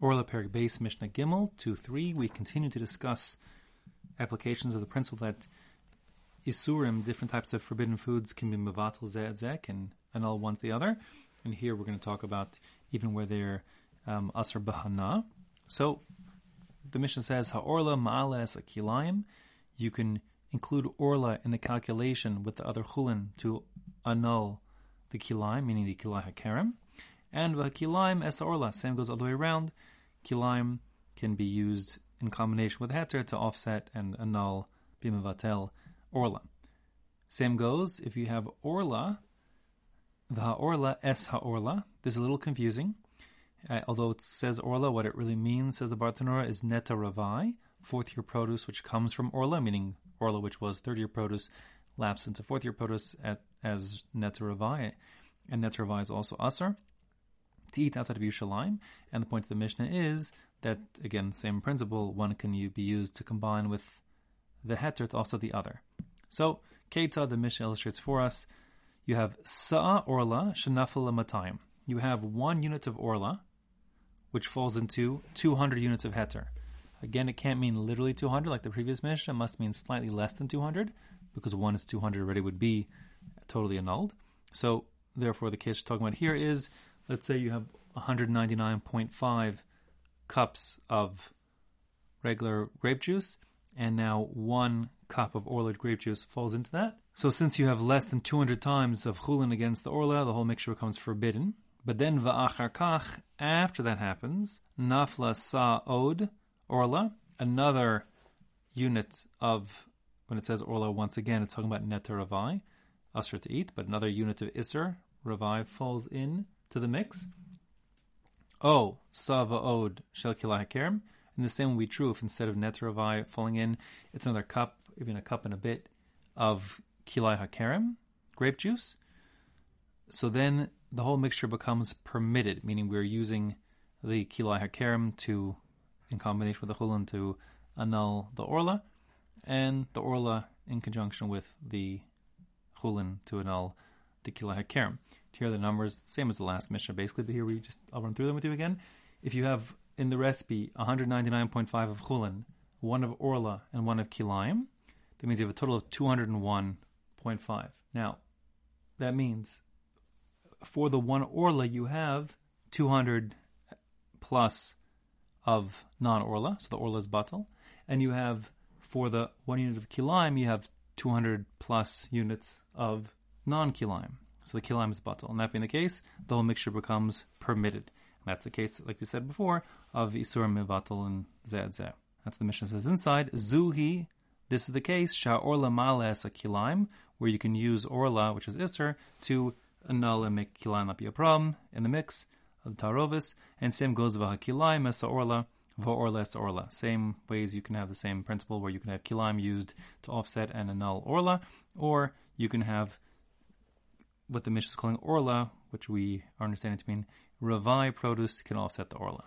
Orla Perek Beis Mishnah Gimel 2 3. We continue to discuss applications of the principle that Isurim, different types of forbidden foods, can be Mavatal Zek and annul one to the other. And here we're going to talk about even where they're um, Asr Bahana. So the Mishnah says, Ha'orla Ma'ales Akilayim. You can include Orla in the calculation with the other Chulin to annul the Kilayim, meaning the Kilay HaKerem. And kilaim es orla, same goes all the way around. Kilaim can be used in combination with heter to offset and annul bimavatel orla. Same goes if you have orla, the orla es haorla. This is a little confusing. Uh, although it says orla, what it really means, says the Bartenura, is neta ravai, fourth year produce, which comes from orla, meaning orla, which was third year produce, lapsed into fourth year produce at, as neta ravai, and neta ravai is also asar to eat outside of Yerushalayim. And the point of the Mishnah is that, again, same principle, one can be used to combine with the heter to offset the other. So, Keita, the Mishnah illustrates for us, you have Sa'a Orla Shanafala Matayim. You have one unit of Orla, which falls into 200 units of heter. Again, it can't mean literally 200 like the previous Mishnah, it must mean slightly less than 200, because 1 is 200 already would be totally annulled. So, therefore, the case we're talking about here is let's say you have 199.5 cups of regular grape juice, and now one cup of Orla grape juice falls into that. So since you have less than 200 times of chulin against the Orla, the whole mixture becomes forbidden. But then va'achar kach, after that happens, nafla sa'od Orla, another unit of, when it says Orla once again, it's talking about neta ravai, usher to eat, but another unit of Isser, ravai, falls in to the mix. Oh, Sava Od Shel Hakerem. And the same will be true if instead of Netravai falling in, it's another cup, even a cup and a bit of Kilai grape juice. So then the whole mixture becomes permitted, meaning we're using the Kilai to, in combination with the Chulin, to annul the Orla, and the Orla in conjunction with the Chulin to annul the Kilai Hakerem. Here are the numbers, same as the last Mishnah. basically. But here we just I'll run through them with you again. If you have in the recipe 199.5 of chulin, one of orla, and one of kilayim, that means you have a total of 201.5. Now, that means for the one orla you have 200 plus of non-orla, so the orla is batal, and you have for the one unit of kilayim you have 200 plus units of non-kilayim. So the kilayim is batal. And that being the case, the whole mixture becomes permitted. And that's the case, like we said before, of isur mivatal and zed zeh. That's the Mishnah says inside. Zuhi, this is the case, sha'orla males a kilayim, where you can use orla, which is isur, to annul and make kilayim not be a problem in the mix of tarovis. And same goes with kilayim as orla. Orla es orla. Same ways you can have the same principle where you can have kilayim used to offset and annul orla, or you can have what the Mishnah is calling orla, which we are understanding to mean ravai produce can offset the orla.